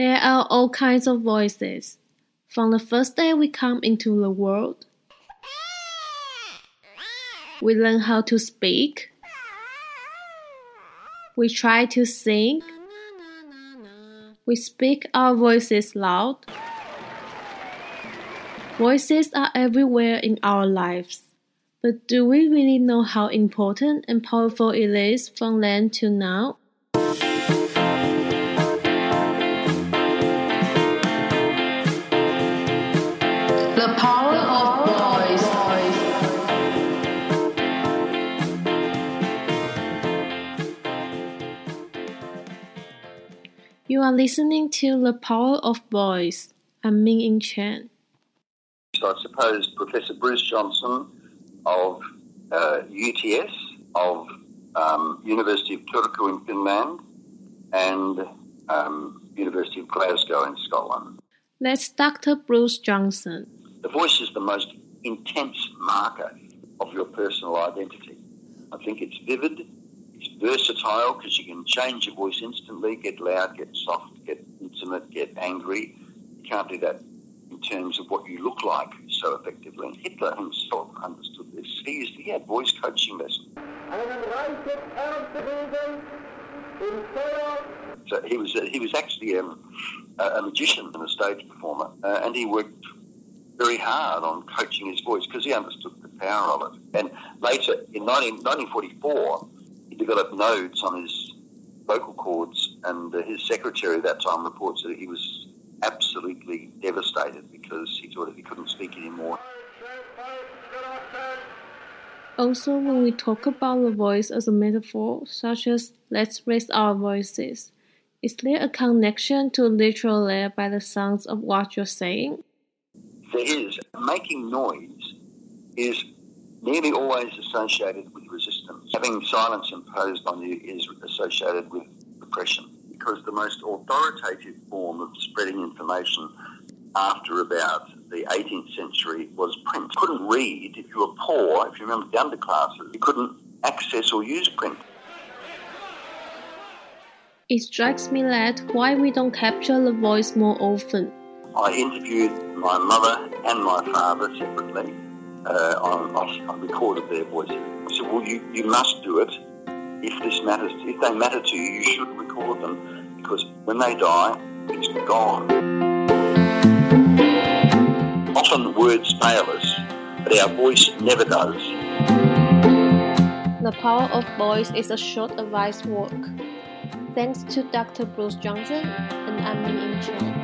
There are all kinds of voices. From the first day we come into the world, we learn how to speak. We try to sing. We speak our voices loud. Voices are everywhere in our lives. But do we really know how important and powerful it is from then to now? You are listening to The Power of Voice. I'm Min-Yin Cheng. I suppose Professor Bruce Johnson of uh, UTS, of um, University of Turku in Finland, and um, University of Glasgow in Scotland. That's Dr. Bruce Johnson. The voice is the most intense marker of your personal identity. I think it's vivid, versatile because you can change your voice instantly, get loud, get soft, get intimate, get angry. You can't do that in terms of what you look like so effectively. And Hitler himself understood this. He, used, he had voice coaching lessons. So he was he was actually um, a, a magician and a stage performer, uh, and he worked very hard on coaching his voice because he understood the power of it. And later, in 19, 1944, he developed nodes on his vocal cords, and uh, his secretary at that time reports that he was absolutely devastated because he thought that he couldn't speak anymore. Also, when we talk about the voice as a metaphor, such as let's raise our voices, is there a connection to literal there by the sounds of what you're saying? There is. Making noise is nearly always associated with resistance. Having silence imposed on you is associated with repression because the most authoritative form of spreading information after about the 18th century was print. You couldn't read if you were poor, if you remember the underclasses, you couldn't access or use print. It strikes me that why we don't capture the voice more often. I interviewed my mother and my father separately. Uh, on, I recorded their voices. I said, "Well, you, you must do it if this matters. If they matter to you, you should record them because when they die, it's gone." Often words fail us, but our voice never does. The Power of Voice is a short advice work. Thanks to Dr. Bruce Johnson, and Yin Cheng.